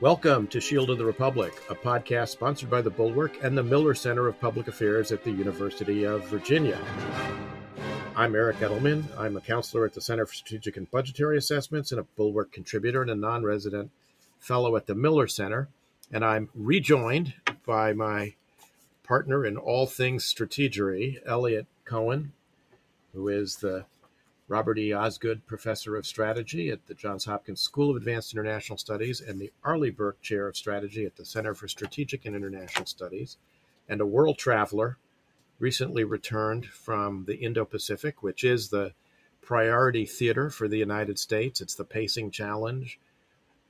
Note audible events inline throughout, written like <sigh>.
Welcome to Shield of the Republic, a podcast sponsored by the Bulwark and the Miller Center of Public Affairs at the University of Virginia. I'm Eric Edelman. I'm a counselor at the Center for Strategic and Budgetary Assessments and a Bulwark contributor and a non resident fellow at the Miller Center. And I'm rejoined by my partner in all things strategery, Eliot Cohen, who is the Robert E. Osgood Professor of Strategy at the Johns Hopkins School of Advanced International Studies and the Arleigh Burke Chair of Strategy at the Center for Strategic and International Studies, and a world traveler recently returned from the Indo Pacific, which is the priority theater for the United States. It's the pacing challenge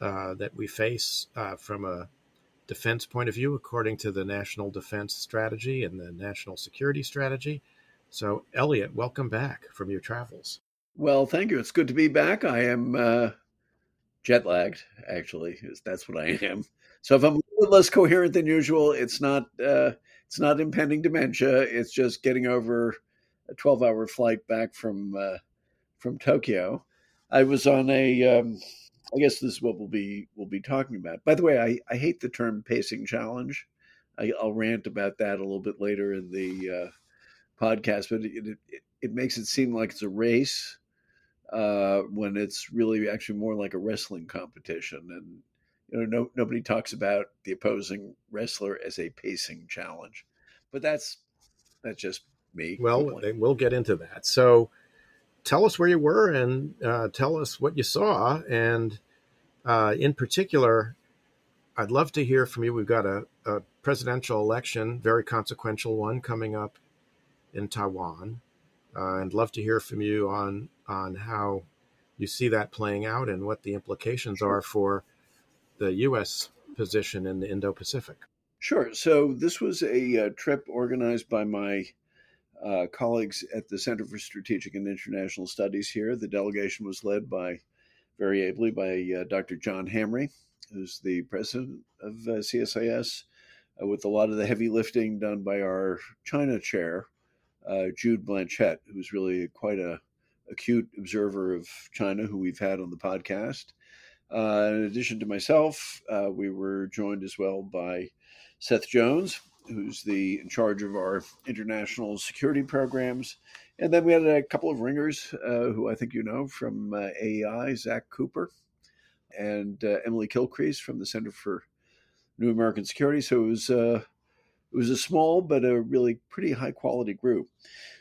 uh, that we face uh, from a defense point of view, according to the National Defense Strategy and the National Security Strategy. So, Eliot, welcome back from your travels. Well, thank you. It's good to be back. I am uh, jet lagged, actually. That's what I am. So if I'm a little less coherent than usual, it's not uh, it's not impending dementia. It's just getting over a 12 hour flight back from uh, from Tokyo. I was on a. Um, I guess this is what we'll be we'll be talking about. By the way, I, I hate the term pacing challenge. I, will rant about that a little bit later in the uh, podcast, but it, it, it makes it seem like it's a race uh, when it's really actually more like a wrestling competition. And you know, no, nobody talks about the opposing wrestler as a pacing challenge, but that's that's just me. Well, we'll get into that. So, tell us where you were and uh, tell us what you saw, and uh, in particular, I'd love to hear from you. We've got a, a presidential election, very consequential one, coming up in Taiwan uh, and love to hear from you on on how you see that playing out and what the implications are for the U.S. position in the Indo-Pacific. Sure. So this was a uh, trip organized by my uh, colleagues at the Center for Strategic and International Studies here. The delegation was led by, very ably, by uh, Dr. John Hamre, who's the president of uh, CSIS, with a lot of the heavy lifting done by our China chair, Jude Blanchette, who's really quite a acute observer of China, who we've had on the podcast. Uh, in addition to myself, uh, we were joined as well by Seth Jones, who's the in charge of our international security programs. And then we had a couple of ringers uh, who I think you know from uh, AEI, Zach Cooper and uh, Emily Kilcrease from the Center for New American Security. So it was uh, it was a small but a really pretty high quality group.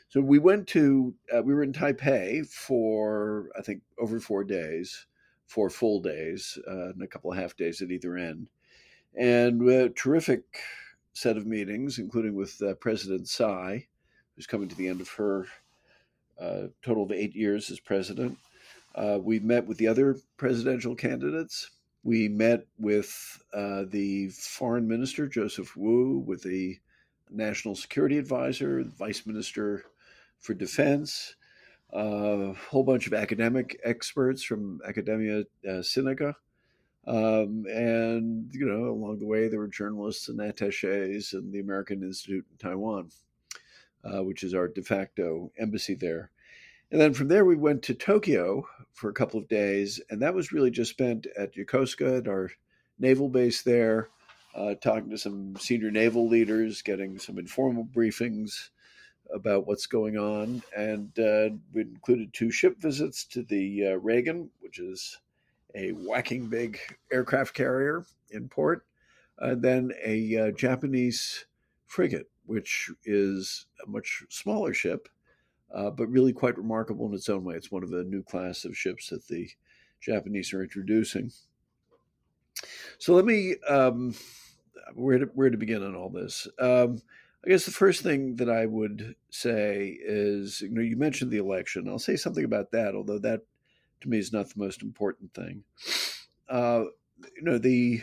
So we went to uh, we were in Taipei for I think over four days, four full days, uh, and a couple of half days at either end, and a terrific set of meetings, including with uh, President Tsai, who's coming to the end of her uh, total of eight years as president. Uh, we met with the other presidential candidates we met with uh, the foreign minister, Joseph Wu, with the national security advisor, vice minister for defense, a uh, whole bunch of academic experts from Academia uh, Sinica. Um, and, you know, along the way, there were journalists and attaches and the American Institute in Taiwan, uh, which is our de facto embassy there. And then from there, we went to Tokyo for a couple of days, and that was really just spent at Yokosuka, at our naval base there, uh, talking to some senior naval leaders, getting some informal briefings about what's going on. And uh, we included two ship visits to the uh, Reagan, which is a whacking big aircraft carrier in port, and then a uh, Japanese frigate, which is a much smaller ship uh, but really quite remarkable in its own way. It's one of the new class of ships that the Japanese are introducing. So let me um, where to where to begin on all this. Um, I guess the first thing that I would say is you know you mentioned the election. I'll say something about that, although that to me is not the most important thing. Uh, you know the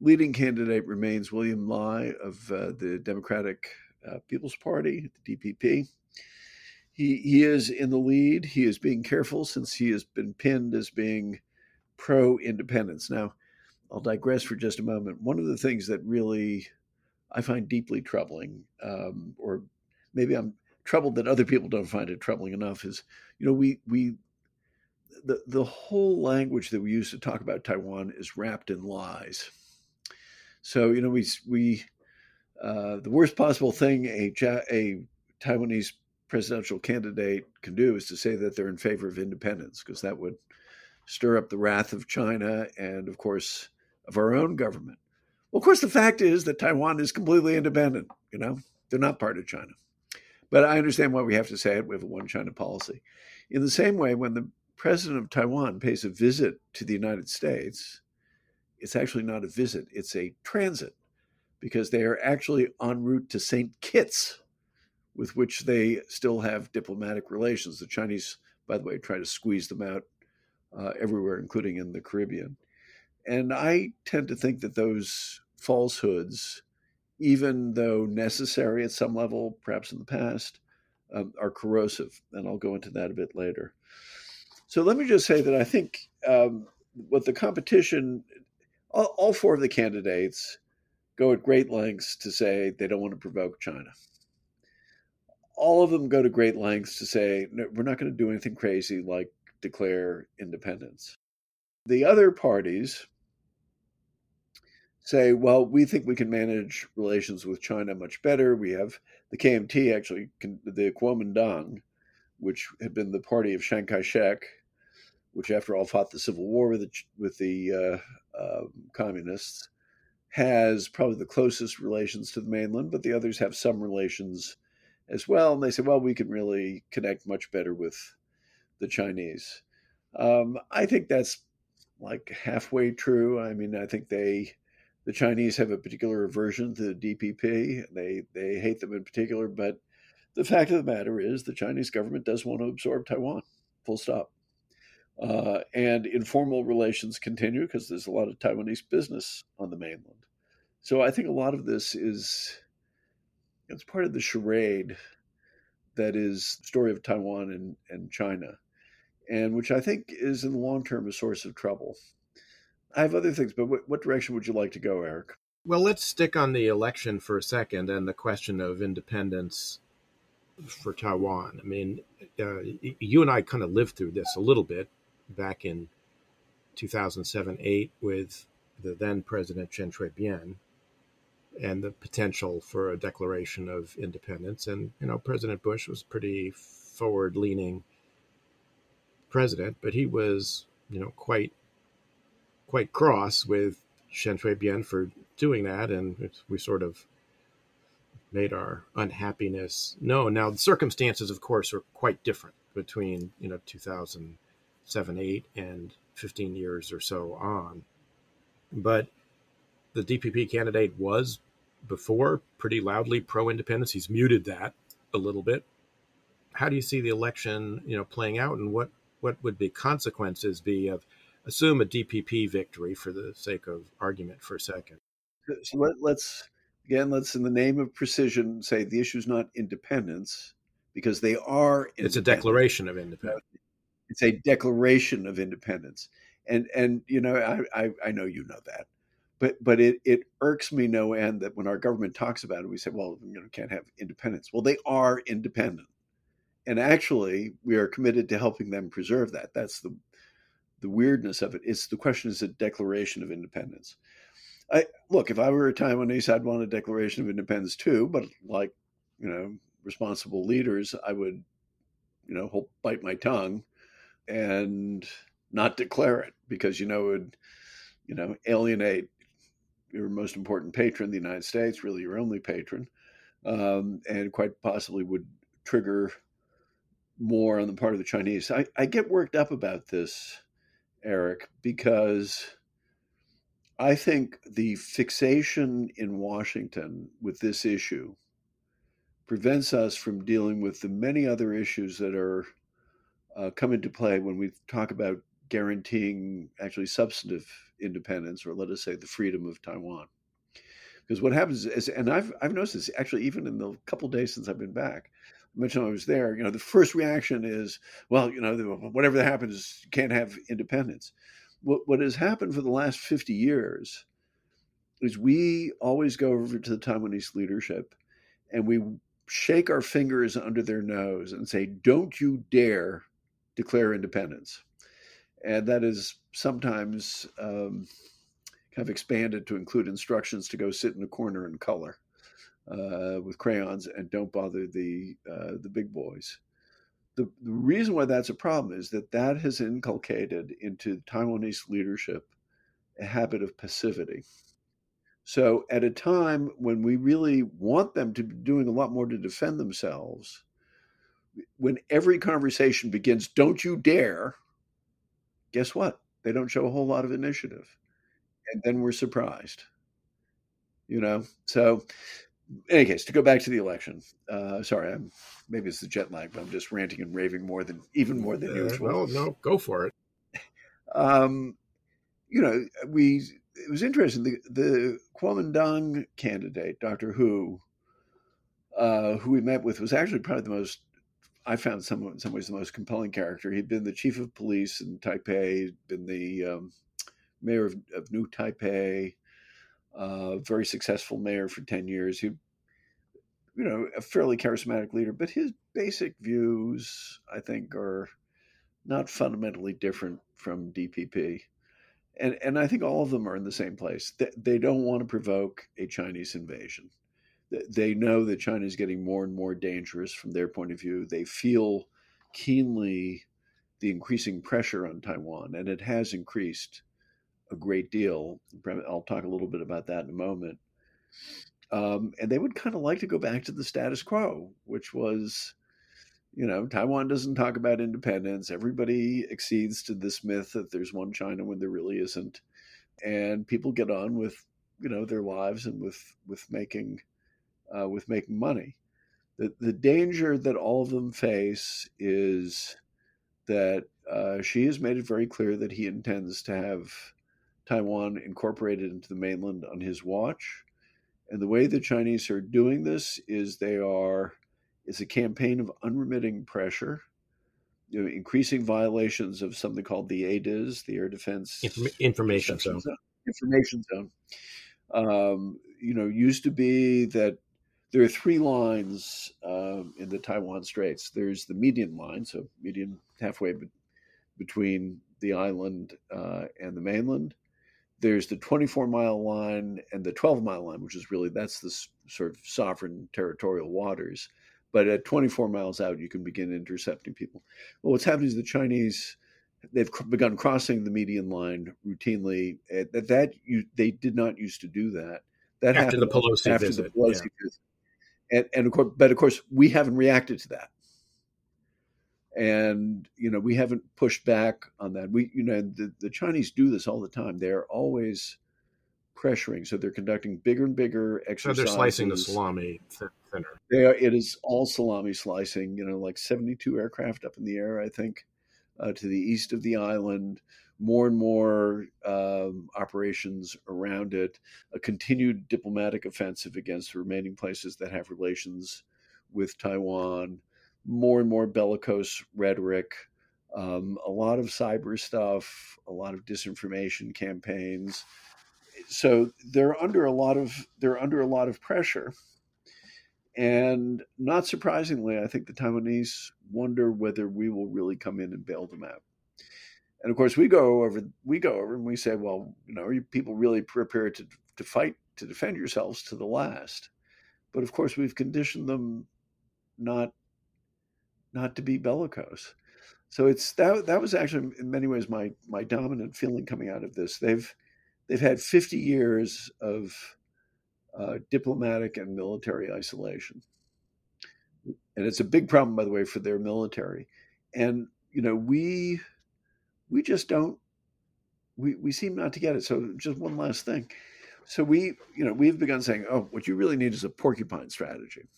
leading candidate remains William Lai of uh, the Democratic uh, People's Party, the DPP he he is in the lead. He is being careful since he has been pinned as being pro independence. Now, I'll digress for just a moment. One of the things that really I find deeply troubling, um, or maybe I'm troubled that other people don't find it troubling enough, is you know we we the, the whole language that we use to talk about Taiwan is wrapped in lies. So, you know, we, we uh, the worst possible thing a, a Taiwanese presidential candidate can do is to say that they're in favor of independence, because that would stir up the wrath of China and, of course, of our own government. Well, of course, the fact is that Taiwan is completely independent. You know, they're not part of China. But I understand why we have to say it. We have a one China policy. In the same way, when the president of Taiwan pays a visit to the United States, it's actually not a visit, it's a transit because they are actually en route to St. Kitts, with which they still have diplomatic relations. The Chinese, by the way, try to squeeze them out uh, everywhere, including in the Caribbean. And I tend to think that those falsehoods, even though necessary at some level, perhaps in the past, um, are corrosive. And I'll go into that a bit later. So let me just say that I think um, what the competition, all, all four of the candidates go at great lengths to say they don't want to provoke China. All of them go to great lengths to say, no, we're not going to do anything crazy like declare independence. The other parties say, well, we think we can manage relations with China much better. We have the KMT, actually, the Kuomintang, which had been the party of Chiang Kai shek, which, after all, fought the civil war with the, with the uh, uh, communists, has probably the closest relations to the mainland, but the others have some relations as well. And they say, well, we can really connect much better with the Chinese. Um, I think that's like halfway true. I mean, I think they, the Chinese have a particular aversion to the DPP. They they hate them in particular, but the fact of the matter is, the Chinese government does want to absorb Taiwan. Full stop. Uh, and informal relations continue because there's a lot of Taiwanese business on the mainland. So I think a lot of this is it's part of the charade that is the story of Taiwan and, and China and which I think is in the long term a source of trouble. I have other things, but what, what direction would you like to go, Eric? Well, let's stick on the election for a second and the question of independence for Taiwan. I mean, uh, you and I kind of lived through this a little bit back in 2007 8 with the then President Chen Shui-bian and the potential for a declaration of independence. And, you know, President Bush was pretty forward leaning president, but he was, you know, quite quite cross with Chen Shui-bian for doing that, and we sort of made our unhappiness known. Now, the circumstances, of course, are quite different between you know 2007, eight, and 15 years or so on. But the DPP candidate was before pretty loudly pro-independence. He's muted that a little bit. How do you see the election, you know, playing out, and what what would the consequences be of assume a DPP victory for the sake of argument for a second? So let, us again let's in the name of precision say the issue is not independence because they are. It's a declaration of independence. It's a declaration of independence, and and you know I, I, I know you know that, but but it it irks me no end that when our government talks about it, we say, well, you know, can't have independence. Well, they are independent and actually we are committed to helping them preserve that. That's the the weirdness of it. It's the question is a declaration of independence. I look if i were a taiwanese i'd want a declaration of independence too but like you know responsible leaders i would you know bite my tongue and not declare it because you know it would you know alienate your most important patron the united states really your only patron um, and quite possibly would trigger more on the part of the Chinese. I, I get worked up about this, Eric, because I think the fixation in Washington with this issue prevents us from dealing with the many other issues that are uh, come into play when we talk about guaranteeing actually substantive independence, or let us say the freedom of Taiwan. Because what happens is, and I've I've noticed this actually even in the couple days since I've been back, mentioned I was there, you know, the first reaction is, well, you know, whatever that happens, can't have independence. What, what has happened for the last 50 years is we always go over to the Taiwanese leadership and we shake our fingers under their nose and say, don't you dare declare independence. And that is sometimes um, kind of expanded to include instructions to go sit in a corner and color uh, with crayons and don't bother the uh, the big boys. The, the reason why that's a problem is that that has inculcated into Taiwanese leadership a habit of passivity. So, at a time when we really want them to be doing a lot more to defend themselves, when every conversation begins, don't you dare, guess what? They don't show a whole lot of initiative. And then we're surprised. You know? So, in any case, to go back to the election, uh, sorry, I'm maybe it's the jet lag, but I'm just ranting and raving more than even more than uh, usual. No, no, go for it. <laughs> Um, you know, we it was interesting. The the Kuomintang candidate, Doctor Hou, uh, who we met with, was actually probably the most. I found some in some ways the most compelling character. He'd been the chief of police in Taipei, been the um, mayor of, of, New Taipei, uh, very successful mayor for ten years. He, you know, a fairly charismatic leader, but his basic views, I think, are not fundamentally different from DPP and and I think all of them are in the same place. They, they don't want to provoke a Chinese invasion. They know that China is getting more and more dangerous from their point of view. They feel keenly the increasing pressure on Taiwan, and it has increased a great deal. I'll talk a little bit about that in a moment. Um, and they would kind of like to go back to the status quo, which was you know, Taiwan doesn't talk about independence. Everybody accedes to this myth that there's one China when there really isn't, and people get on with you know their lives and with with making uh, with making money. The the danger that all of them face is that uh, Xi has made it very clear that he intends to have Taiwan incorporated into the mainland on his watch. And the way the Chinese are doing this is they are is a campaign of unremitting pressure, you know, increasing violations of something called the ADIZ, the Air Defense Inform- Information Zone. Zone. Information Zone. Um, you know, used to be that there are three lines um, in the Taiwan Straits. There's the median line, so median halfway be- between the island uh, and the mainland. There's the 24 mile line and the 12 mile line, which is really that's the sort of sovereign territorial waters. But at 24 miles out, you can begin intercepting people. Well, what's happening is the Chinese they've begun crossing the median line routinely. That that you they did not used to do that. That after happened the Pelosi after visit. the Pelosi yeah. visit. And, and of course, but of course, we haven't reacted to that, and you know we haven't pushed back on that. We, you know, the, the Chinese do this all the time. They're always pressuring. So they're conducting bigger and bigger exercises. So they're slicing the salami thinner. They are, it is all salami slicing. You know, like 72 aircraft up in the air, I think, uh, to the east of the island. More and more um, operations around it. A continued diplomatic offensive against the remaining places that have relations with Taiwan. More and more bellicose rhetoric. Um, a lot of cyber stuff, a lot of disinformation campaigns so they're under a lot of they're under a lot of pressure and not surprisingly i think the taiwanese wonder whether we will really come in and bail them out and of course we go over we go over and we say well you know are you people really prepared to, to fight to defend yourselves to the last but of course we've conditioned them not not to be bellicose so it's that that was actually in many ways my my dominant feeling coming out of this they've they've had 50 years of uh, diplomatic and military isolation. And it's a big problem, by the way, for their military. And, you know, we we just don't we, we seem not to get it. So just one last thing. So we, you know, we've begun saying, oh, what you really need is a porcupine strategy.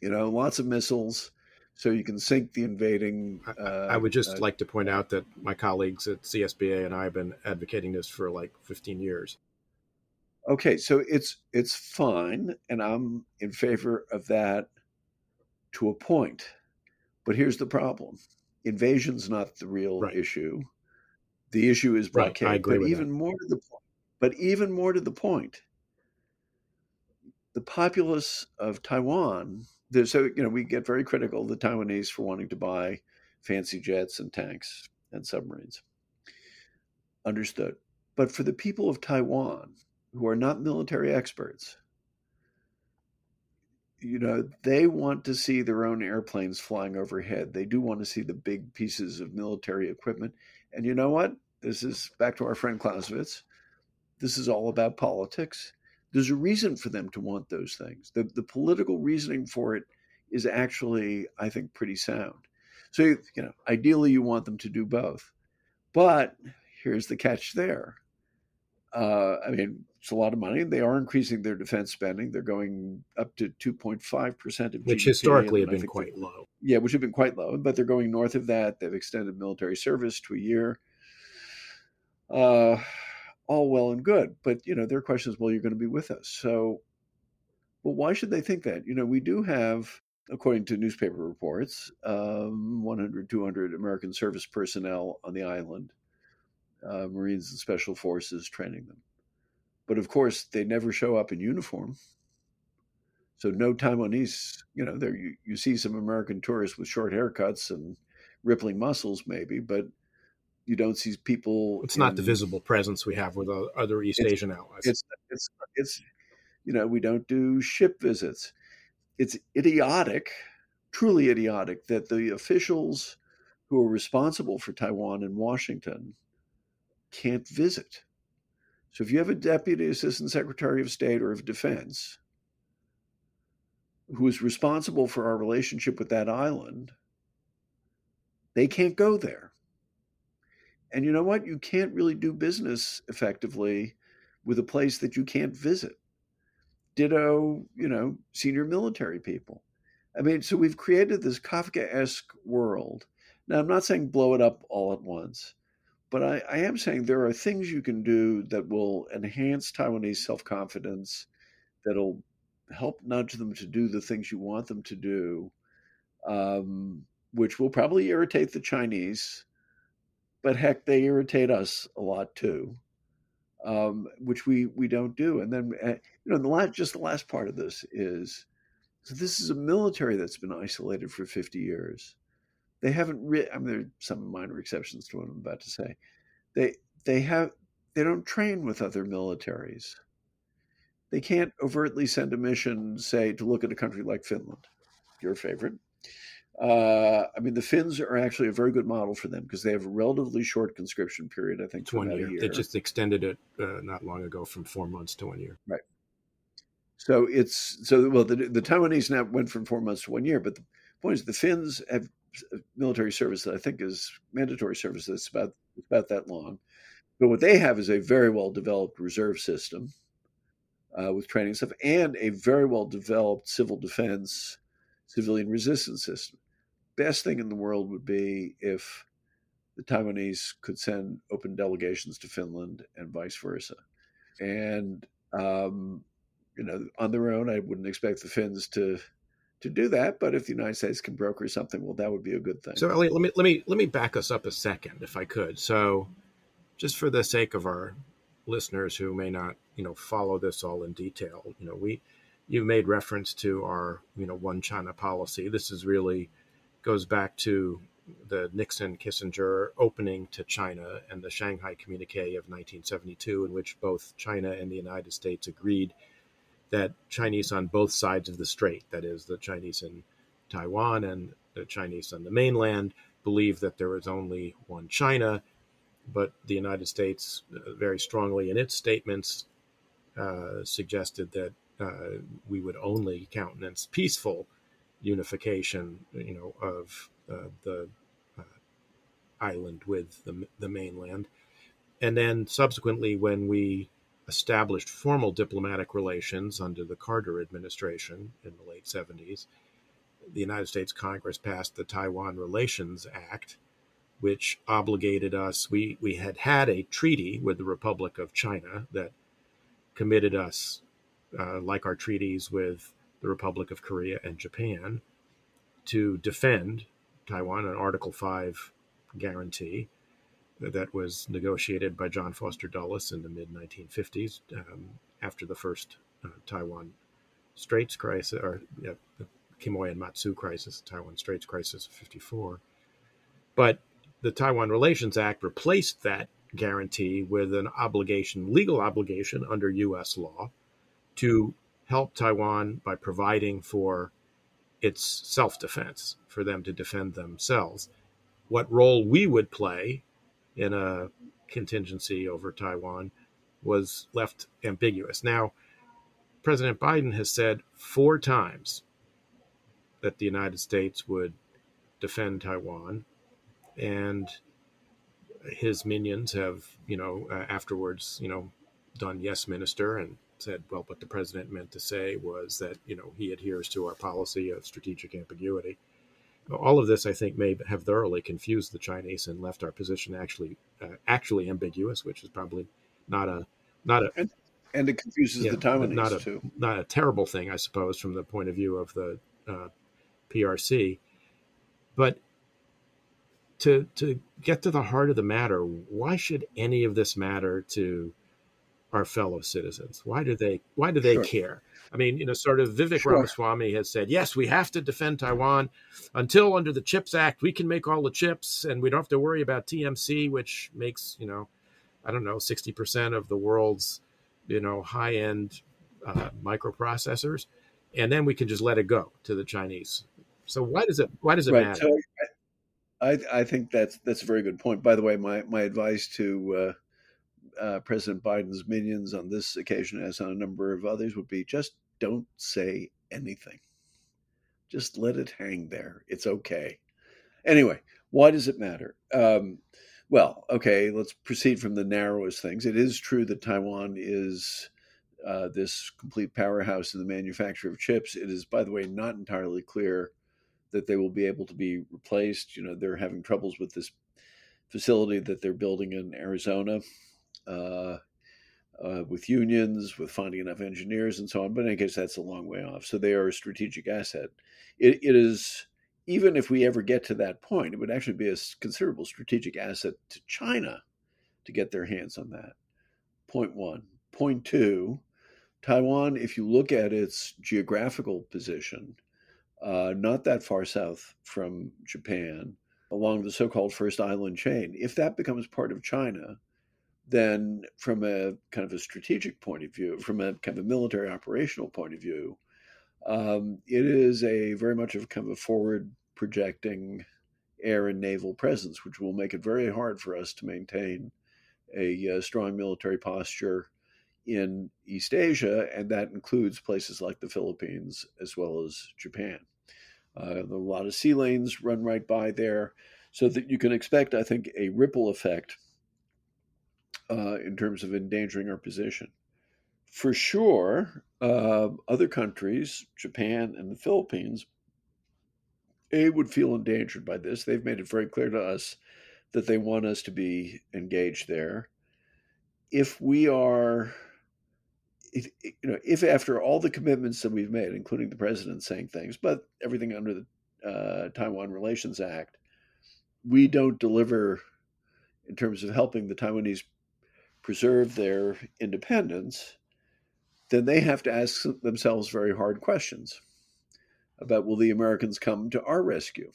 You know, lots of missiles, so you can sink the invading. Uh, I would just uh, like to point out that my colleagues at CSBA and I have been advocating this for like 15 years. Okay, so it's it's fine, and I'm in favor of that to a point. But here's the problem: invasion's not the real right. issue. The issue is blockade. Right, but even that. more to the point. But even more to the point, the populace of Taiwan so you know we get very critical of the Taiwanese for wanting to buy fancy jets and tanks, and submarines. Understood. But for the people of Taiwan, who are not military experts, you know, they want to see their own airplanes flying overhead. They do want to see the big pieces of military equipment. And you know what? This is back to our friend Clausewitz. This is all about politics. There's a reason for them to want those things. The, the political reasoning for it is actually, I think, pretty sound. So, you know, ideally you want them to do both. But here's the catch there. Uh, I mean, it's a lot of money. They are increasing their defense spending. They're going up to 2.5% of Which GDP, historically had been quite low. Yeah, which have been quite low, but they're going north of that. They've extended military service to a year. Uh, all well and good. But, you know, their question is, well, you're going to be with us. So, well, why should they think that? You know, we do have according to newspaper reports, um, 100, 200 American service personnel on the island, uh, Marines and Special Forces training them. But of course, they never show up in uniform. So no Taiwanese, you know, there you, you see some American tourists with short haircuts and rippling muscles, maybe, but you don't see people. It's in, not the visible presence we have with other East Asian allies. It's, it's, it's, you know, we don't do ship visits it's idiotic, truly idiotic, that the officials who are responsible for Taiwan in Washington can't visit. So if you have a deputy assistant secretary of state or of defense who is responsible for our relationship with that island, they can't go there. And you know what? You can't really do business effectively with a place that you can't visit. Ditto, you know, senior military people. I mean, so we've created this Kafka esque world. Now, I'm not saying blow it up all at once, but I, I, am saying there are things you can do that will enhance Taiwanese self confidence, that'll help nudge them to do the things you want them to do, um, which will probably irritate the Chinese, but heck, they irritate us a lot too um, which we we don't do. And then uh, you know the last just the last part of this is so this is a military that's been isolated for 50 years. They haven't. Re- I mean, there are some minor exceptions to what I'm about to say. They they have they don't train with other militaries. They can't overtly send a mission, say, to look at a country like Finland, your favorite, uh, I mean, the Finns are actually a very good model for them because they have a relatively short conscription period. I think it's one year. year. They just extended it uh, not long ago from four months to one year. Right. So it's so well the the Taiwanese now went from four months to one year, but the point is the Finns have military service that I think is mandatory service that's about about that long. But what they have is a very well developed reserve system uh, with training stuff and a very well developed civil defense civilian resistance system best thing in the world would be if the Taiwanese could send open delegations to Finland and vice versa. And um, you know, on their own, I wouldn't expect the Finns to to do that. But if the United States can broker something, well, that would be a good thing. So, Eliot, let me let me let me back us up a second, if I could. So, just for the sake of our listeners who may not, you know, follow this all in detail, you know, we you made reference to our, you know, one China policy. This is really goes back to the Nixon Kissinger opening to China and the Shanghai Communique of 1972, in which both China and the United States agreed that Chinese on both sides of the strait, that is, the Chinese in Taiwan and the Chinese on the mainland, believe that there is only one China. But the United States, uh, very strongly in its statements, uh, suggested that uh, we would only countenance peaceful unification, you know, of uh, the uh, island with the, the mainland. And then subsequently, when we established formal diplomatic relations under the Carter administration in the late 70s, the United States Congress passed the Taiwan Relations Act, which obligated us. We, we had had a treaty with the Republic of China that committed us, uh, like our treaties with the Republic of Korea and Japan to defend Taiwan, an Article 5 guarantee that was negotiated by John Foster Dulles in the mid 1950s um, after the first uh, Taiwan Straits crisis, or yeah, the Quemoy and Matsu crisis, the Taiwan Straits crisis of 54. But the Taiwan Relations Act replaced that guarantee with an obligation, legal obligation under U.S. law, to help Taiwan by providing for its self defense, for them to defend themselves. What role we would play in a contingency over Taiwan was left ambiguous. Now, President Biden has said four times that the United States would defend Taiwan, and his minions have, you know, uh, afterwards, you know, done yes, minister, and said, well, what the president meant to say was that, you know, he adheres to our policy of strategic ambiguity. All of this, I think, may have thoroughly confused the Chinese and left our position actually uh, actually ambiguous, which is probably not a not a and, and it confuses yeah, the Taiwanese not a, too. Not a terrible thing, I suppose, from the point of view of the uh, PRC. But to to get to the heart of the matter, why should any of this matter to our fellow citizens? Why do they why do they sure. care? I mean, you know, sort of Vivek sure. Ramaswamy has said, yes, we have to defend Taiwan until under the CHIPS Act we can make all the chips and we don't have to worry about TMC, which makes, you know, I don't know, 60% of the world's, you know, high end uh, microprocessors. And then we can just let it go to the Chinese. So why does it why does it right. matter? So I, I think that's that's a very good point. By the way, my, my advice to uh, uh, President Biden's minions on this occasion, as on a number of others, would be just don't say anything. Just let it hang there. It's okay. Anyway, why does it matter? Um, well, okay, let's proceed from the narrowest things. It is true that Taiwan is uh, this complete powerhouse in the manufacture of chips. It is, by the way, not entirely clear that they will be able to be replaced. You know, they're having troubles with this facility that they're building in Arizona uh, uh, with unions, with finding enough engineers and so on. But in any case, that's a long way off. So they are a strategic asset. it, it is, even if we ever get to that point, it would actually be a considerable strategic asset to China to get their hands on that. Point one. Point two, Taiwan, if you look at its geographical position, uh, not that far south from Japan, along the so called First Island chain. If that becomes part of China, then from a kind of a strategic point of view, from a kind of a military operational point of view, um, it is a very much of a kind of a forward projecting air and naval presence, which will make it very hard for us to maintain a, a uh, strong military posture in East Asia, and that includes places like the Philippines as well as Japan. Uh, a lot of sea lanes run right by there, so that you can expect, I think, a ripple effect uh, in terms of endangering our position. For sure, uh, other countries, Japan and the Philippines, A, would feel endangered by this. They've made it very clear to us that they want us to be engaged there. If we are if, you know, if after all the commitments that we've made, including the president saying things, but everything under the uh, Taiwan Relations Act, we don't deliver in terms of helping the Taiwanese preserve their independence, then they have to ask themselves very hard questions about will the Americans come to our rescue?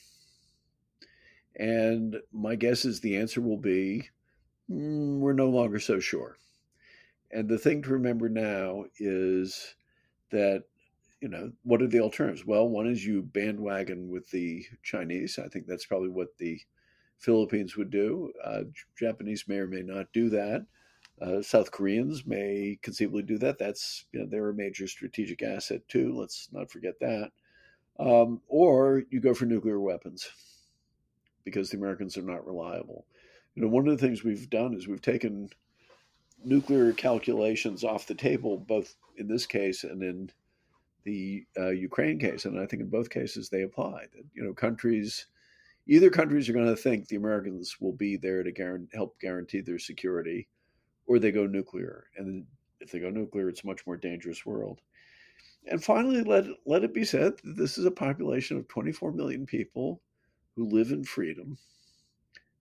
And my guess is the answer will be mm, we're no longer so sure. And the thing to remember now is that, you know, what are the alternatives? Well, one is you bandwagon with the Chinese. I think that's probably what the Philippines would do. Uh, Japanese may or may not do that. Uh, South Koreans may conceivably do that. That's you know they're a major strategic asset too. Let's not forget that. Um, or you go for nuclear weapons because the Americans are not reliable. You know, one of the things we've done is we've taken nuclear calculations off the table, both in this case and in the uh, Ukraine case. And I think in both cases they apply. That you know, countries, either countries are going to think the Americans will be there to guarantee, help guarantee their security, or they go nuclear. And if they go nuclear, it's a much more dangerous world. And finally, let let it be said that this is a population of 24 million people who live in freedom,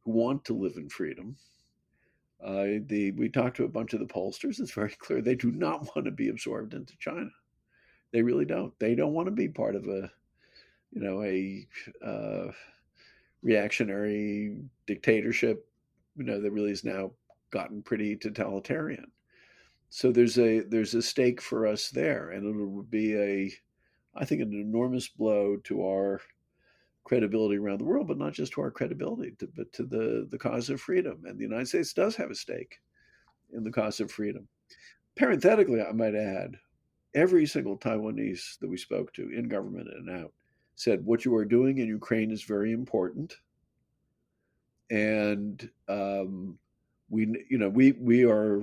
who want to live in freedom, uh, the we talked to a bunch of the pollsters. It's very clear they do not <laughs> want to be absorbed into China. They really don't. They don't want to be part of a, you know, a uh, reactionary dictatorship, you know, that really is now gotten pretty totalitarian. So there's a there's a stake for us there, and it would be a, I think, an enormous blow to our credibility around the world, but not just to our credibility, to, but to the the cause of freedom. And the United States does have a stake in the cause of freedom. Parenthetically, I might add, every single Taiwanese that we spoke to in government and out said what you are doing in Ukraine is very important, and um, we you know we we are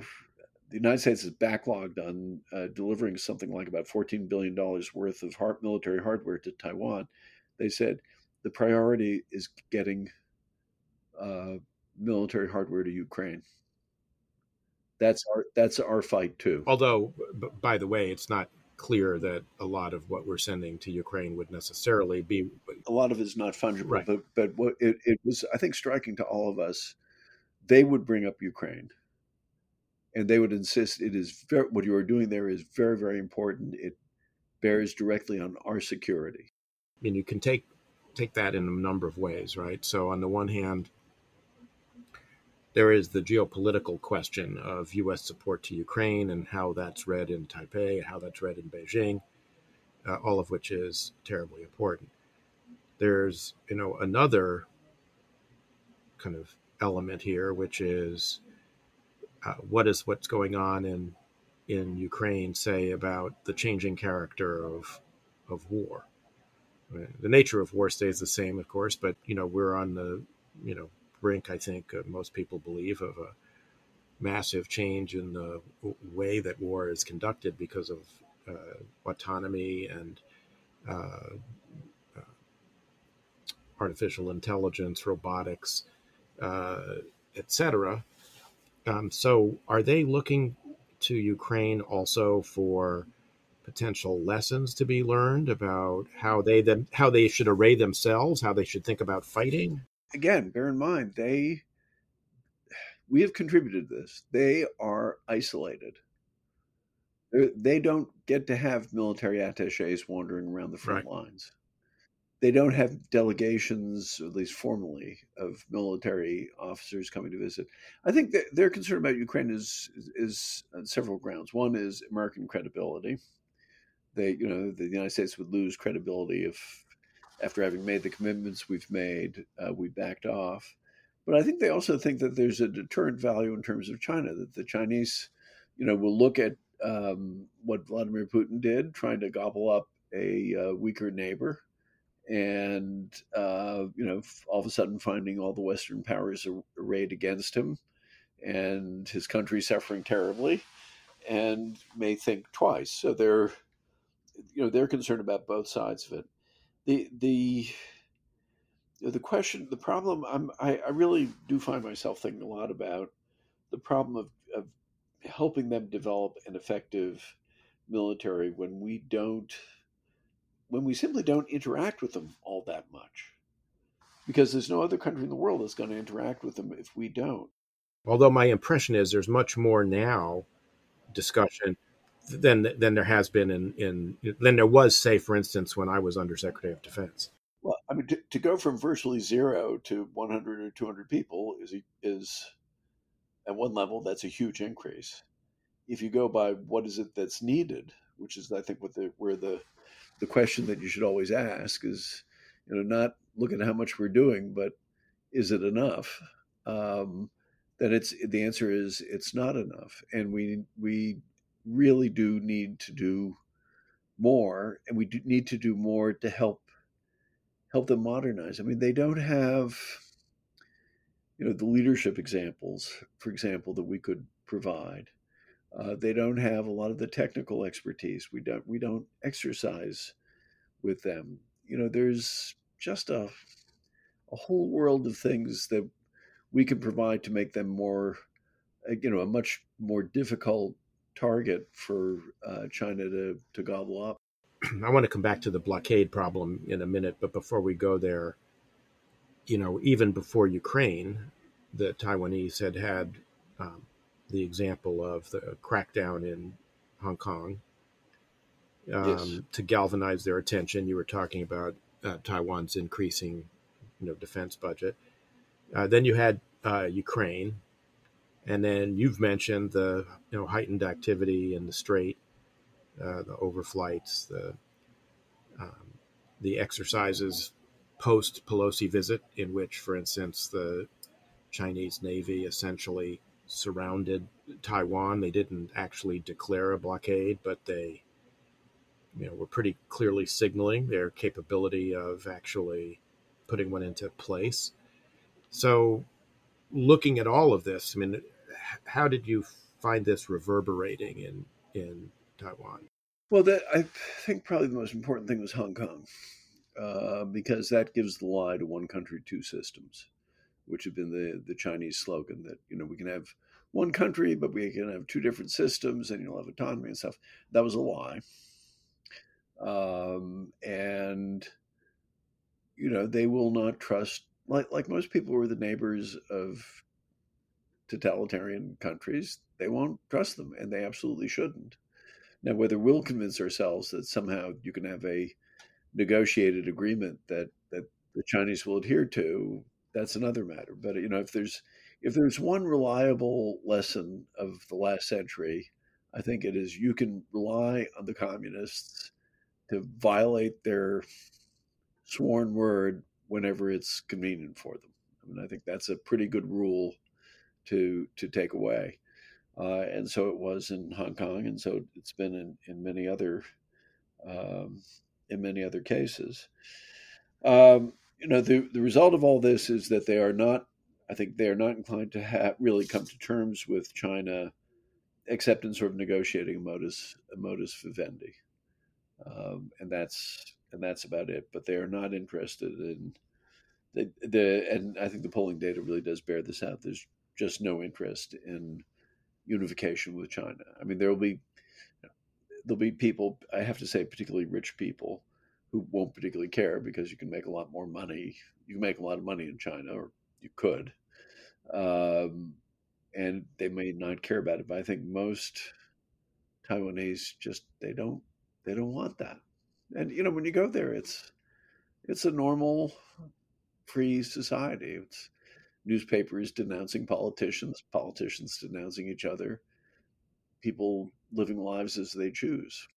the United States is backlogged on uh, delivering something like about $14 billion worth of hard, military hardware to Taiwan. They said the priority is getting uh, military hardware to Ukraine. That's our that's our fight too. Although, b- by the way, it's not clear that a lot of what we're sending to Ukraine would necessarily be. A lot of it is not fungible, right. but but what it, it was, I think, striking to all of us. They would bring up Ukraine, and they would insist it is very, what you are doing there is very very important. It bears directly on our security. I mean, you can take take that in a number of ways, right? So on the one hand, there is the geopolitical question of U.S. support to Ukraine and how that's read in Taipei, how that's read in Beijing, uh, all of which is terribly important. There's, you know, another kind of element here, which is uh, what is what's going on in in Ukraine say about the changing character of of war. The nature of war stays the same, of course, but you know we're on the you know brink, I think uh, most people believe, of a massive change in the way that war is conducted because of uh, autonomy and uh, uh artificial intelligence, robotics, uh, etc. Um, so, are they looking to Ukraine also for potential lessons to be learned about how they them how they should array themselves, how they should think about fighting? again, bear in mind they we have contributed to this. They are isolated. They're, they do not get to have military attaches wandering around the front right. lines. They don't have delegations, at least formally, of military officers coming to visit. I think that their concern about Ukraine is is on several grounds. One is American credibility. They, you know, the United States would lose credibility if after having made the commitments we've made, uh, we backed off. But I think they also think that there's a deterrent value in terms of China, that the Chinese, you know, will look at um, what Vladimir Putin did, trying to gobble up a uh, weaker neighbor, and uh, you know, all of a sudden finding all the Western powers arrayed against him, and his country suffering terribly, and may think twice. So they're, you know, they're concerned about both sides of it the the the question, the problem, I'm, I, I really do find myself thinking a lot about the problem of, of helping them develop an effective military when we don't, when we simply don't interact with them all that much. Because there's no other country in the world that's going to interact with them if we don't. Although my impression is there's much more now discussion than than there has been in in than there was, say, for instance, when I was Undersecretary of Defense. Well, I mean, to, to go from virtually zero to 100 or 200 people is is at one level that's a huge increase. If you go by what is it that's needed, which is I think what the where the the question that you should always ask is, you know, not look at how much we're doing, but is it enough? Um, then it's the answer is it's not enough, and we we really do need to do more, and we do need to do more to help help them modernize. I mean, they don't have you know the leadership examples, for example, that we could provide. Uh, they don't have a lot of the technical expertise. We don't we don't exercise with them. You know, there's just a a whole world of things that we can provide to make them more, uh, you know, a much more difficult target for uh, China to, to gobble up. <clears throat> I want to come back to the blockade problem in a minute, but before we go there, you know, even before Ukraine, the Taiwanese had had um, the example of the crackdown in Hong Kong um, yes. to galvanize their attention. You were talking about uh, Taiwan's increasing you know defense budget. Uh, then you had uh, Ukraine, and then you've mentioned the you know heightened activity in the Strait, uh, the overflights, the um, the exercises post Pelosi visit, in which, for instance, the Chinese Navy essentially surrounded Taiwan. They didn't actually declare a blockade, but they you know were pretty clearly signaling their capability of actually putting one into place. So, looking at all of this, I mean, how did you find this reverberating in in Taiwan? Well, I think probably the most important thing was Hong Kong, uh, because that gives the lie to one country, two systems, which had been the the Chinese slogan that you know we can have one country, but we can have two different systems, and you'll have autonomy and stuff. That was a lie, um, and you know they will not trust like like most people who are the neighbors of totalitarian countries. They won't trust them, and they absolutely shouldn't. Now, whether we'll convince ourselves that somehow you can have a negotiated agreement that that the Chinese will adhere to, that's another matter. But you know, if there's if there's one reliable lesson of the last century, I think it is you can rely on the communists to violate their sworn word whenever it's convenient for them. I mean, I think that's a pretty good rule to to take away. Uh, and so it was in Hong Kong, and so it's been in, in many other um, in many other cases. Um, you know, the the result of all this is that they are not. I think they are not inclined to have really come to terms with China, except in sort of negotiating a modus a modus vivendi, um, and that's and that's about it. But they are not interested in the the and I think the polling data really does bear this out. There's just no interest in unification with China. I mean, there will be there'll be people. I have to say, particularly rich people, who won't particularly care because you can make a lot more money. You can make a lot of money in China, or you could, um, and they may not care about it. But I think most Taiwanese just they don't they don't want that. And you know, when you go there, it's it's a normal, free society. It's newspapers denouncing politicians, politicians denouncing each other, people living lives as they choose.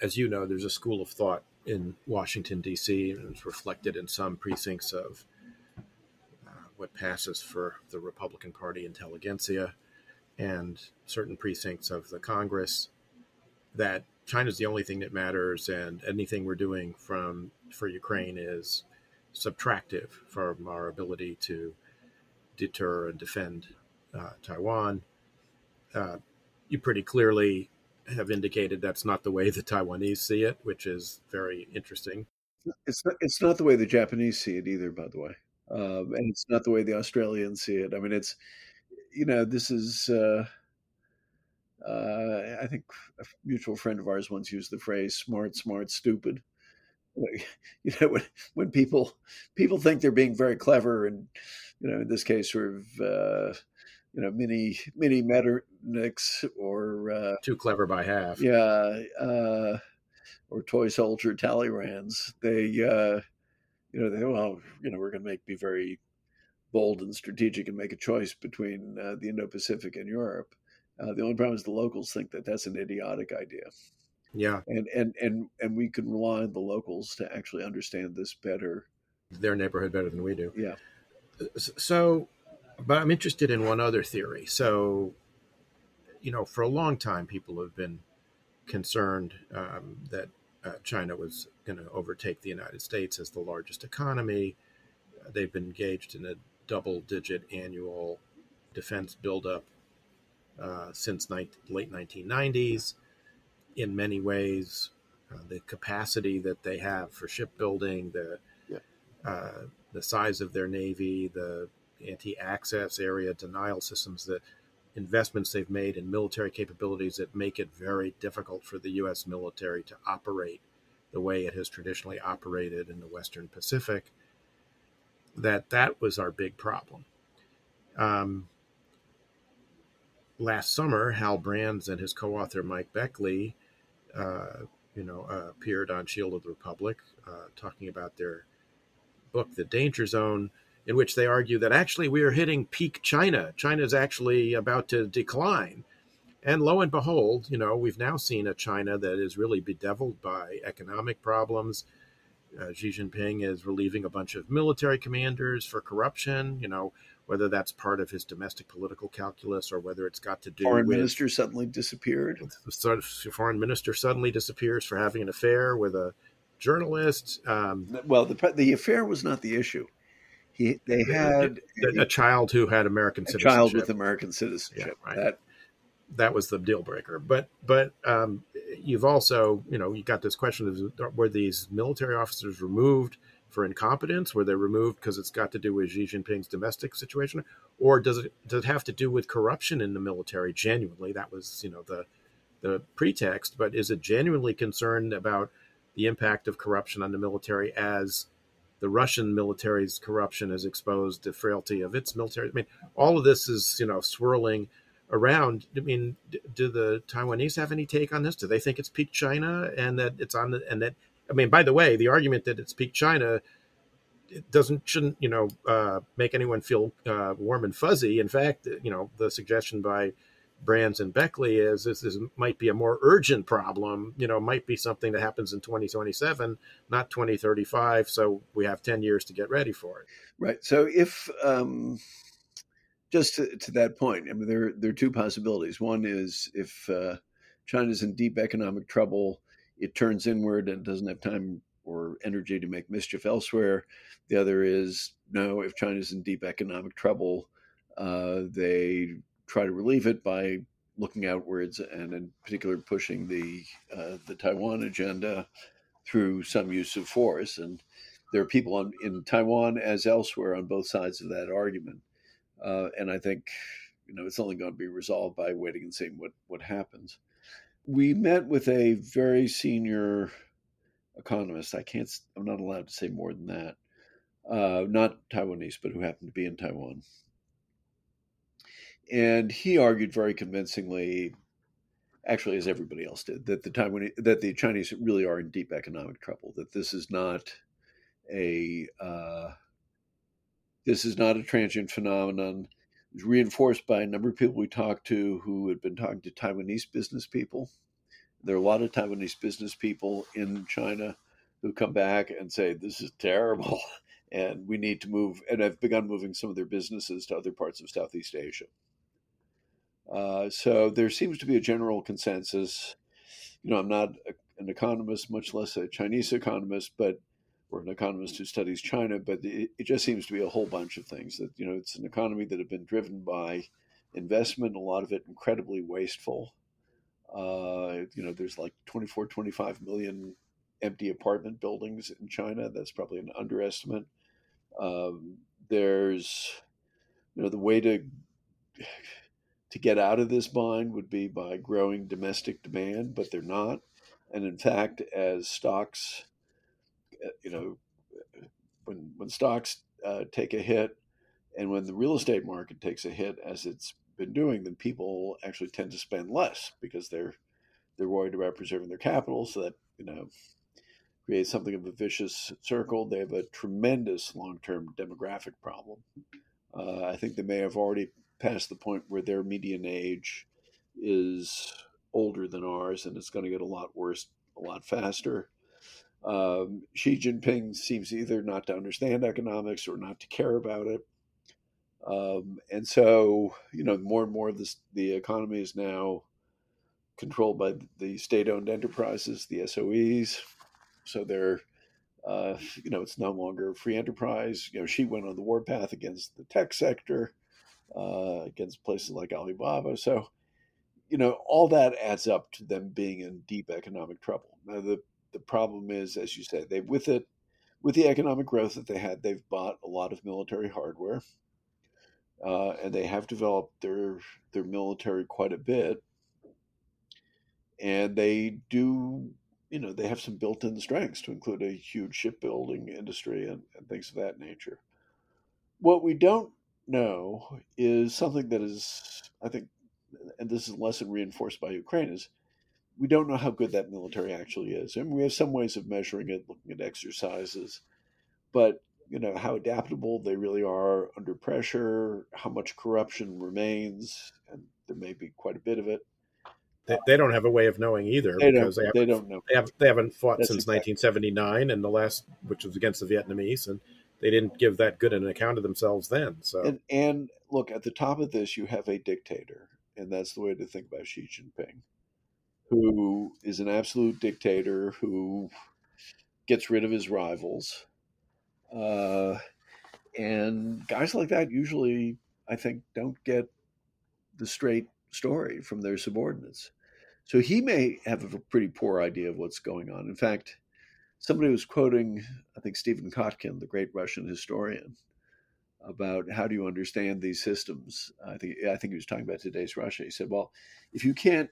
As you know, there's a school of thought in Washington, D.C., and it's reflected in some precincts of uh, what passes for the Republican Party intelligentsia and certain precincts of the Congress that China's the only thing that matters, and anything we're doing from for Ukraine is subtractive from our ability to deter and defend uh, Taiwan. Uh, you pretty clearly have indicated that's not the way the Taiwanese see it, which is very interesting. It's not, it's not the way the Japanese see it either, by the way. Um, and it's not the way the Australians see it. I mean, it's, you know, this is, uh, uh, I think a mutual friend of ours once used the phrase smart, smart, stupid. <laughs> You know, when, when people people think they're being very clever and you know, in this case, sort of, uh, you know, mini mini Metternichs or uh, too clever by half. Yeah, uh, or toy soldier Talleyrands. They, uh, you know, they well, you know, we're going to make be very bold and strategic and make a choice between uh, the Indo-Pacific and Europe. Uh, the only problem is the locals think that that's an idiotic idea. Yeah, and and and and we can rely on the locals to actually understand this better. Their neighborhood better than we do. Yeah. So, but I'm interested in one other theory. So, you know, for a long time, people have been concerned um, that uh, China was going to overtake the United States as the largest economy. Uh, they've been engaged in a double digit annual defense buildup uh, since ni- late 1990s. In many ways, uh, the capacity that they have for shipbuilding, the yeah. Uh, the size of their navy, the anti-access area denial systems, the investments they've made in military capabilities that make it very difficult for the U.S. military to operate the way it has traditionally operated in the Western Pacific. That that was our big problem. Um, last summer, Hal Brands and his co-author Mike Beckley, uh, you know, uh, appeared on Shield of the Republic, uh, talking about their book, The Danger Zone, in which they argue that actually we are hitting peak China. China is actually about to decline. And lo and behold, you know, we've now seen a China that is really bedeviled by economic problems. Uh, Xi Jinping is relieving a bunch of military commanders for corruption. You know, whether that's part of his domestic political calculus or whether it's got to do foreign with minister suddenly disappeared. The foreign minister suddenly disappears for having an affair with a journalist. Um, well, the the affair was not the issue. He they had a, a child who had American a citizenship. child with American citizenship. Yeah, right. That that was the deal breaker. But but um, you've also you know you got this question of were these military officers removed for incompetence? Were they removed because it's got to do with Xi Jinping's domestic situation, or does it does it have to do with corruption in the military? Genuinely, that was you know the the pretext. But is it genuinely concerned about the impact of corruption on the military as the Russian military's corruption has exposed the frailty of its military? I mean, all of this is you know swirling around. I mean, do the Taiwanese have any take on this? Do they think it's peak China and that it's on the and that I mean, by the way, the argument that it's peak China it doesn't shouldn't you know uh, make anyone feel uh, warm and fuzzy. In fact, you know the suggestion by Brands and Beckley is this is, might be a more urgent problem. You know, might be something that happens in 2027, not 2035. So we have 10 years to get ready for it. Right. So if um, just to, to, that point, I mean, there there are two possibilities. One is if uh, China's in deep economic trouble, it turns inward and doesn't have time or energy to make mischief elsewhere. The other is no, if China's in deep economic trouble, uh, they try to relieve it by looking outwards and in particular pushing the uh, the Taiwan agenda through some use of force. And there are people on, in Taiwan as elsewhere on both sides of that argument. Uh, and I think you know it's only going to be resolved by waiting and seeing what what happens. We met with a very senior economist. I can't. I'm not allowed to say more than that. Uh, not Taiwanese, but who happened to be in Taiwan. And he argued very convincingly, actually, as everybody else did, that the Taiwanese, that the Chinese really are in deep economic trouble. That this is not a uh, this is not a transient phenomenon. It was reinforced by a number of people we talked to who had been talking to Taiwanese business people. There are a lot of Taiwanese business people in China who come back and say, This is terrible. <laughs> And we need to move, and I've begun moving some of their businesses to other parts of Southeast Asia. Uh, so there seems to be a general consensus. You know, I'm not a, an economist, much less a Chinese economist, but or an economist who studies China, but it, it, just seems to be a whole bunch of things that, you know, it's an economy that have been driven by investment, a lot of it incredibly wasteful. Uh, you know, there's like 24, 25 million empty apartment buildings in China. That's probably an underestimate. Um, there's, you know, the way to to get out of this bind would be by growing domestic demand, but they're not. And in fact, as stocks uh, you know, when when stocks uh, take a hit, and when the real estate market takes a hit, as it's been doing, then people actually tend to spend less because they're they're worried about preserving their capital. So that you know creates something of a vicious circle. They have a tremendous long term demographic problem. Uh, I think they may have already passed the point where their median age is older than ours, and it's going to get a lot worse a lot faster. Um, Xi Jinping seems either not to understand economics or not to care about it. Um, and so, you know, more and more of this, the economy is now controlled by the state owned enterprises, the SOEs. So they're, uh, you know, it's no longer free enterprise. You know, Xi went on the warpath against the tech sector, uh, against places like Alibaba. So, you know, all that adds up to them being in deep economic trouble. Now, the the problem is, as you say, they with it with the economic growth that they had, they've bought a lot of military hardware, uh, and they have developed their their military quite a bit, and they do. You know, they have some built-in strengths to include a huge shipbuilding industry and, and things of that nature. What we don't know is something that is, I think, and this is a lesson reinforced by Ukraine, is we don't know how good that military actually is. and we have some ways of measuring it, looking at exercises, but you know how adaptable they really are under pressure, how much corruption remains, and there may be quite a bit of it. They, they don't have a way of knowing either They because don't. they, They haven't, don't know. they, have, they haven't fought That's since exactly- 1979 and the last, which was against the Vietnamese, and they didn't give that good an account of themselves then. So And and look at the top of this, you have a dictator, and that's the way to think about Xi Jinping, who is an absolute dictator who gets rid of his rivals. Uh, and guys like that usually, I think, don't get the straight story from their subordinates. So he may have a pretty poor idea of what's going on. In fact, somebody was quoting, I think, Stephen Kotkin, the great Russian historian, about how do you understand these systems. I think I think he was talking about today's Russia. He said, "Well, if you can't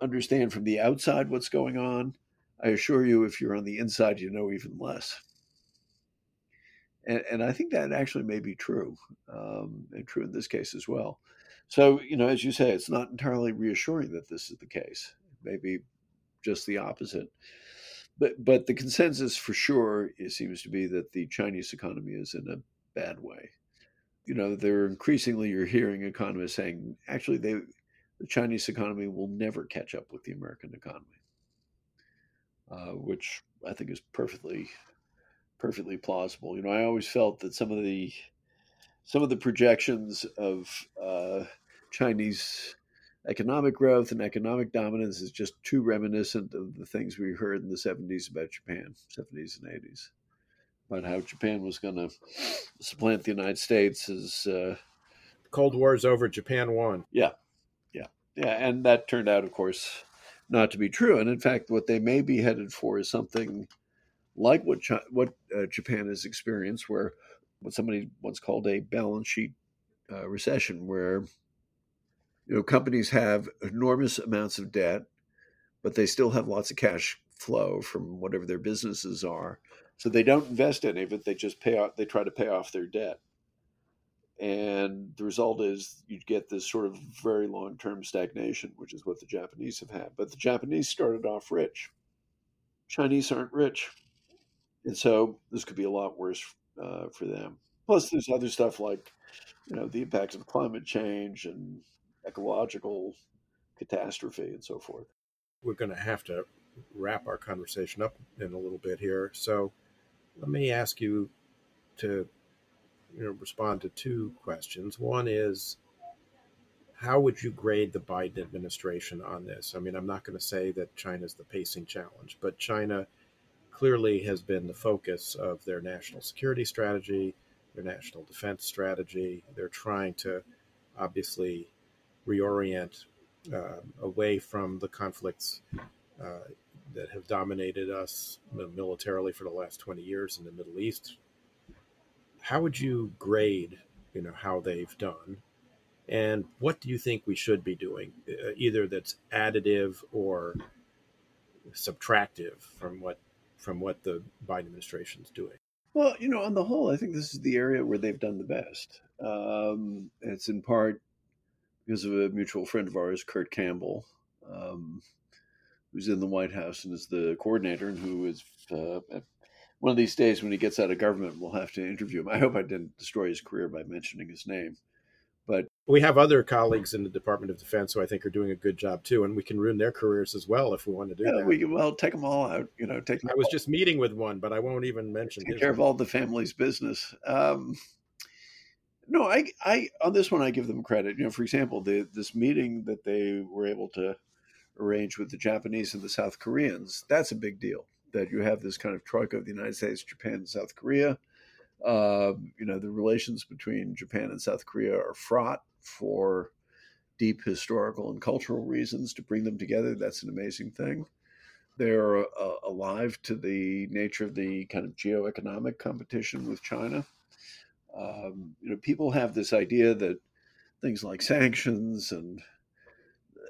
understand from the outside what's going on, I assure you, if you're on the inside, you know even less." And, and I think that actually may be true, um, and true in this case as well. So, you know, as you say, it's not entirely reassuring that this is the case. Maybe just the opposite. But but the consensus for sure seems to be that the Chinese economy is in a bad way. You know, they're increasingly you're hearing economists saying actually they the Chinese economy will never catch up with the American economy, uh, which I think is perfectly perfectly plausible. You know, I always felt that some of the some of the projections of uh, Chinese economic growth and economic dominance is just too reminiscent of the things we heard in the 70s about Japan, 70s and 80s, about how Japan was going to supplant the United States as, uh, Cold War's over. Japan won. yeah, yeah, yeah. and that turned out, of course, not to be true. And in fact, what they may be headed for is something like what Chi- what uh, Japan has experienced, where what somebody once called a balance sheet uh, recession, where you know companies have enormous amounts of debt, but they still have lots of cash flow from whatever their businesses are. So they don't invest any of it; they just pay off. They try to pay off their debt, and the result is you get this sort of very long-term stagnation, which is what the Japanese have had. But the Japanese started off rich. Chinese aren't rich, and so this could be a lot worse uh, for them. Plus, there's other stuff like you know the impacts of climate change and ecological catastrophe and so forth. We're going to have to wrap our conversation up in a little bit here. So let me ask you to you know, respond to two questions. One is, how would you grade the Biden administration on this? I mean, I'm not going to say that China's the pacing challenge, but China clearly has been the focus of their national security strategy, their national defense strategy. They're trying to obviously reorient uh, away from the conflicts uh, that have dominated us militarily for the last 20 years in the Middle East. How would you grade, you know, how they've done? And what do you think we should be doing, uh, either that's additive or subtractive from what from what the Biden administration is doing? Well, you know, on the whole, I think this is the area where they've done the best. Um, it's in part because of a mutual friend of ours, Kurt Campbell, um, who's in the White House and is the coordinator, and who is uh, one of these days when he gets out of government, we'll have to interview him. I hope I didn't destroy his career by mentioning his name. But we have other colleagues in the Department of Defense who I think are doing a good job too, and we can ruin their careers as well if we want to do yeah, that. we well take them all out. You know, take. I was all, just meeting with one, but I won't even mention. take care of all the family's business. Um, no, I, I on this one I give them credit. You know, for example, the this meeting that they were able to arrange with the Japanese and the South Koreans, that's a big deal. That you have this kind of troika of the United States, Japan, and South Korea. Uh, you know, the relations between Japan and South Korea are fraught for deep historical and cultural reasons. To bring them together, that's an amazing thing. They're uh, alive to the nature of the kind of geoeconomic competition with China. Um, you know, people have this idea that things like sanctions and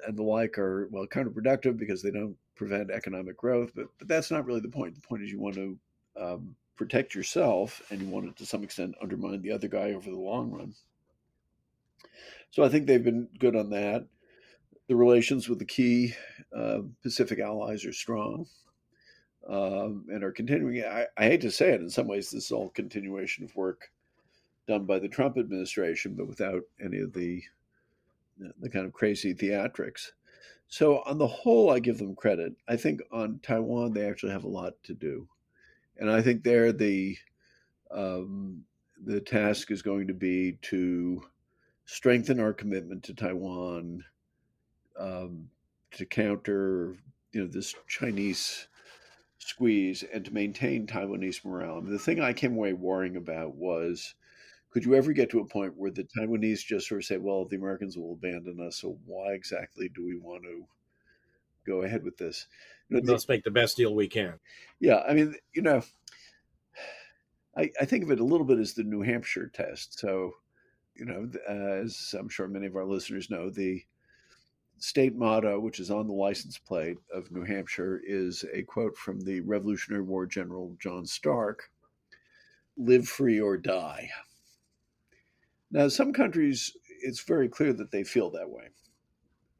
and the like are well counterproductive because they don't prevent economic growth. But but that's not really the point. The point is you want to um, protect yourself and you want to to some extent undermine the other guy over the long run. So I think they've been good on that. The relations with the key uh, Pacific allies are strong. um, and are continuing. I, I, hate to say it, in some ways, this is all continuation of work done by the Trump administration, but without any of the the kind of crazy theatrics. So, on the whole, I give them credit. I think on Taiwan, they actually have a lot to do, and I think there the um, the task is going to be to strengthen our commitment to Taiwan, um, to counter you know this Chinese squeeze, and to maintain Taiwanese morale. I mean, the thing I came away worrying about was could you ever get to a point where the Taiwanese just sort of say, well, the Americans will abandon us, so why exactly do we want to go ahead with this? You know, Let's make the best deal we can. Yeah, I mean, you know, I, I think of it a little bit as the New Hampshire test. So, you know, uh, as I'm sure many of our listeners know, the state motto, which is on the license plate of New Hampshire, is a quote from the Revolutionary War General John Stark live free or die. Now, some countries, it's very clear that they feel that way.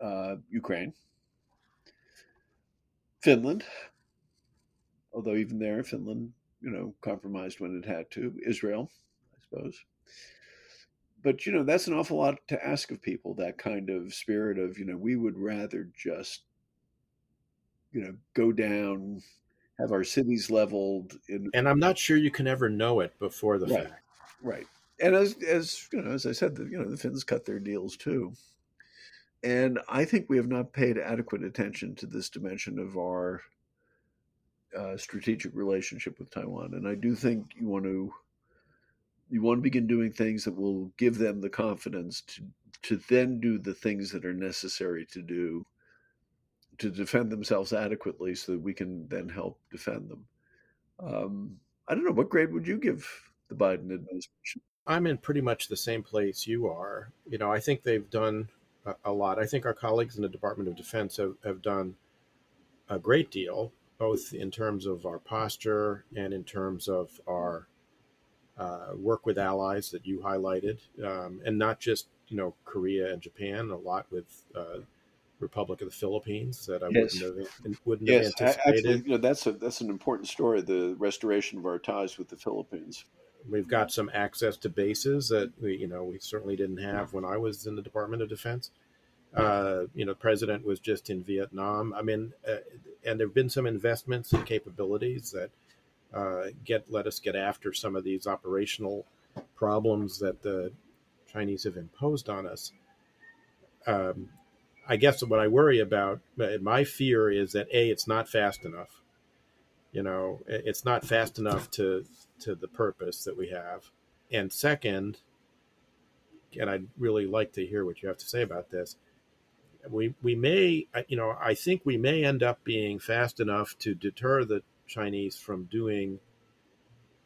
Uh, Ukraine, Finland, although even there, Finland, you know, compromised when it had to. Israel, I suppose. But, you know, that's an awful lot to ask of people, that kind of spirit of, you know, we would rather just, you know, go down, have our cities leveled. In- and I'm not sure you can ever know it before the right, fact. Right and as as you know, as I said, the, you know the Finns cut their deals too, and I think we have not paid adequate attention to this dimension of our uh, strategic relationship with Taiwan. And I do think you want to you want to begin doing things that will give them the confidence to to then do the things that are necessary to do to defend themselves adequately, so that we can then help defend them. Um, I don't know what grade would you give the Biden administration? I'm in pretty much the same place you are. You know, I think they've done a, a lot. I think our colleagues in the Department of Defense have, have done a great deal, both in terms of our posture and in terms of our uh, work with allies that you highlighted, um, and not just you know Korea and Japan. A lot with uh, Republic of the Philippines that I yes. wouldn't have wouldn't yes, have anticipated. Actually, you know, that's a that's an important story. The restoration of our ties with the Philippines. We've got some access to bases that we, you know, we certainly didn't have when I was in the Department of Defense. Uh, you know, the president was just in Vietnam. I mean, uh, and there've been some investments and capabilities that uh, get let us get after some of these operational problems that the Chinese have imposed on us. Um, I guess what I worry about, uh, my fear is that a, it's not fast enough. You know, it's not fast enough to to the purpose that we have. And second, and I'd really like to hear what you have to say about this. We we may you know I think we may end up being fast enough to deter the Chinese from doing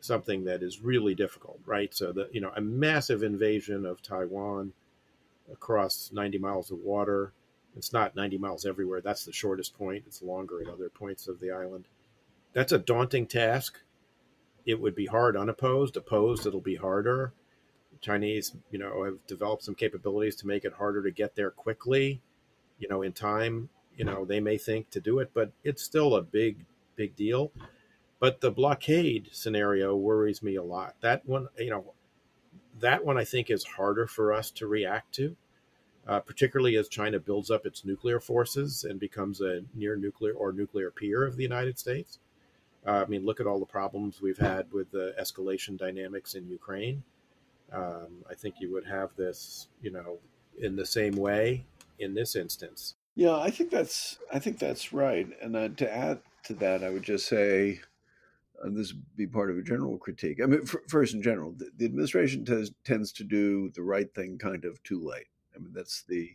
something that is really difficult, right? So the you know a massive invasion of Taiwan across 90 miles of water. It's not 90 miles everywhere. That's the shortest point. It's longer at other points of the island. That's a daunting task it would be hard unopposed. Opposed, it'll be harder. Chinese, you know, have developed some capabilities to make it harder to get there quickly. You know, in time, you know, they may think to do it, but it's still a big, big deal. But the blockade scenario worries me a lot. That one, you know, that one I think is harder for us to react to, uh, particularly as China builds up its nuclear forces and becomes a near nuclear or nuclear peer of the United States. Uh, I mean, look at all the problems we've had with the escalation dynamics in Ukraine. Um, I think you would have this, you know, in the same way in this instance. Yeah, I think that's I think that's right. And uh, to add to that, I would just say uh, this would be part of a general critique. I mean, f- first in general, the, the administration t- tends to do the right thing kind of too late. I mean, that's the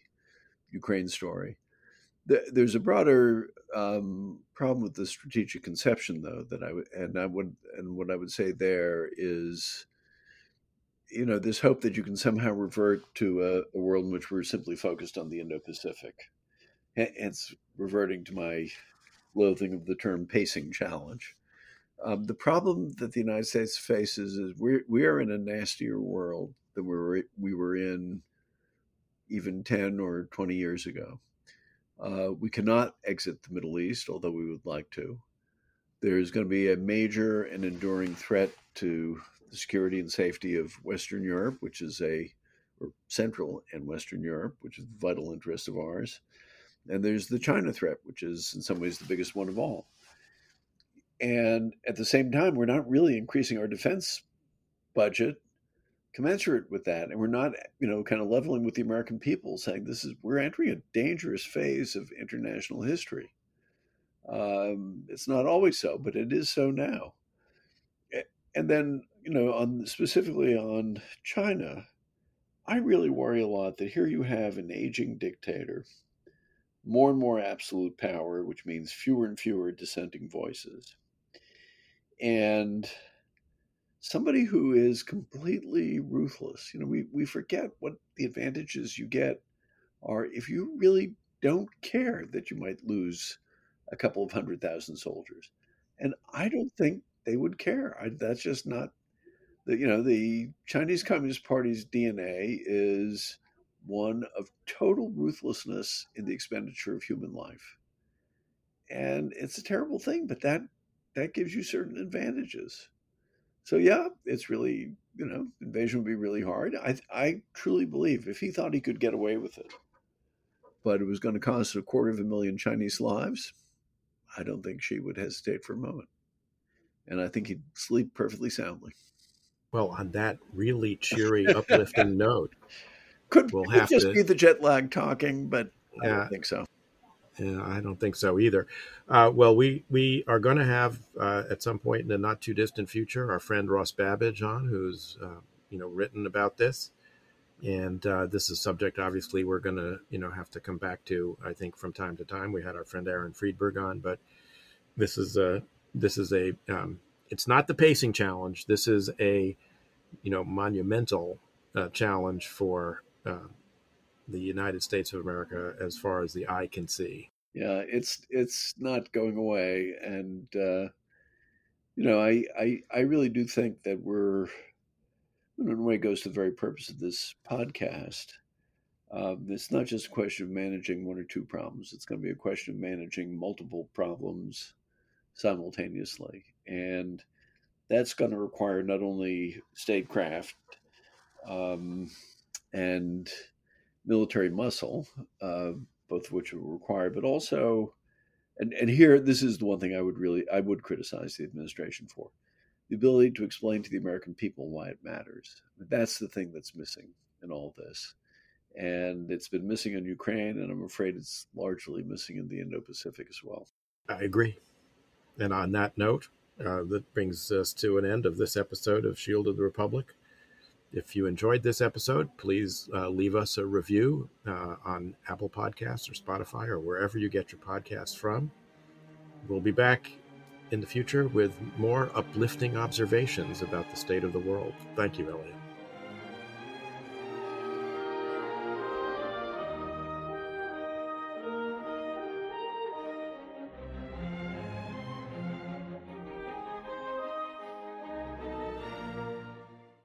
Ukraine story there's a broader um, problem with the strategic conception, though, that I and I would and what I would say there is, you know, this hope that you can somehow revert to a, a world in which we're simply focused on the Indo-Pacific. Hence, reverting to my loathing of the term pacing challenge. Um, the problem that the United States faces is we we are in a nastier world than we were we were in even ten or twenty years ago. Uh, we cannot exit the Middle East, although we would like to. there's going to be a major and enduring threat to the security and safety of Western Europe, which is a or Central and Western Europe, which is vital interest of ours. And there's the China threat, which is in some ways the biggest one of all. And at the same time, we're not really increasing our defense budget commensurate with that. And we're not, you know, kind of leveling with the American people, saying this is, we're entering a dangerous phase of international history. Um, it's not always so, but it is so now. And then, you know, on specifically on China, I really worry a lot that here you have an aging dictator, more and more absolute power, which means fewer and fewer dissenting voices, and somebody who is completely ruthless. You know, we, we forget what the advantages you get are if you really don't care that you might lose a couple of hundred thousand soldiers. And I don't think they would care. I, that's just not the you know the Chinese Communist Party's DNA is one of total ruthlessness in the expenditure of human life, and it's a terrible thing. But that that gives you certain advantages. So yeah, it's really you know invasion would be really hard. I I truly believe if he thought he could get away with it, but it was going to cost a quarter of a million Chinese lives, I don't think Xi would hesitate for a moment, and I think he'd sleep perfectly soundly. Well, on that really <laughs> cheery, uplifting note, could, we'll could have just to, be the jet lag talking, but I don't think so. Yeah, I don't think so either. Uh, well, we we are going to have uh, at some point in the not too distant future our friend Ross Babbage on, who's uh, you know written about this, and uh, this is a subject obviously we're going to you know have to come back to. I think from time to time we had our friend Aaron Friedberg on, but this is a this is a um, it's not the pacing challenge. This is a you know monumental uh, challenge for uh, the United States of America as far as the eye can see. Yeah, it's it's not going away, and uh, you know, I, I I really do think that we're in a way goes to the very purpose of this podcast. Um, it's not just a question of managing one or two problems. It's going to be a question of managing multiple problems simultaneously. And that's going to require not only statecraft um, and military muscle, uh, both of which are required, but also, and, and here, this is the one thing I would really, I would criticize the administration for the ability to explain to the American people why it matters. That's the thing that's missing in all this. And it's been missing in Ukraine, and I'm afraid it's largely missing in the Indo Pacific as well. I agree. And on that note, uh, that brings us to an end of this episode of Shield of the Republic. If you enjoyed this episode, please uh, leave us a review uh, on Apple Podcasts or Spotify or wherever you get your podcasts from. We'll be back in the future with more uplifting observations about the state of the world. Thank you, Eliot.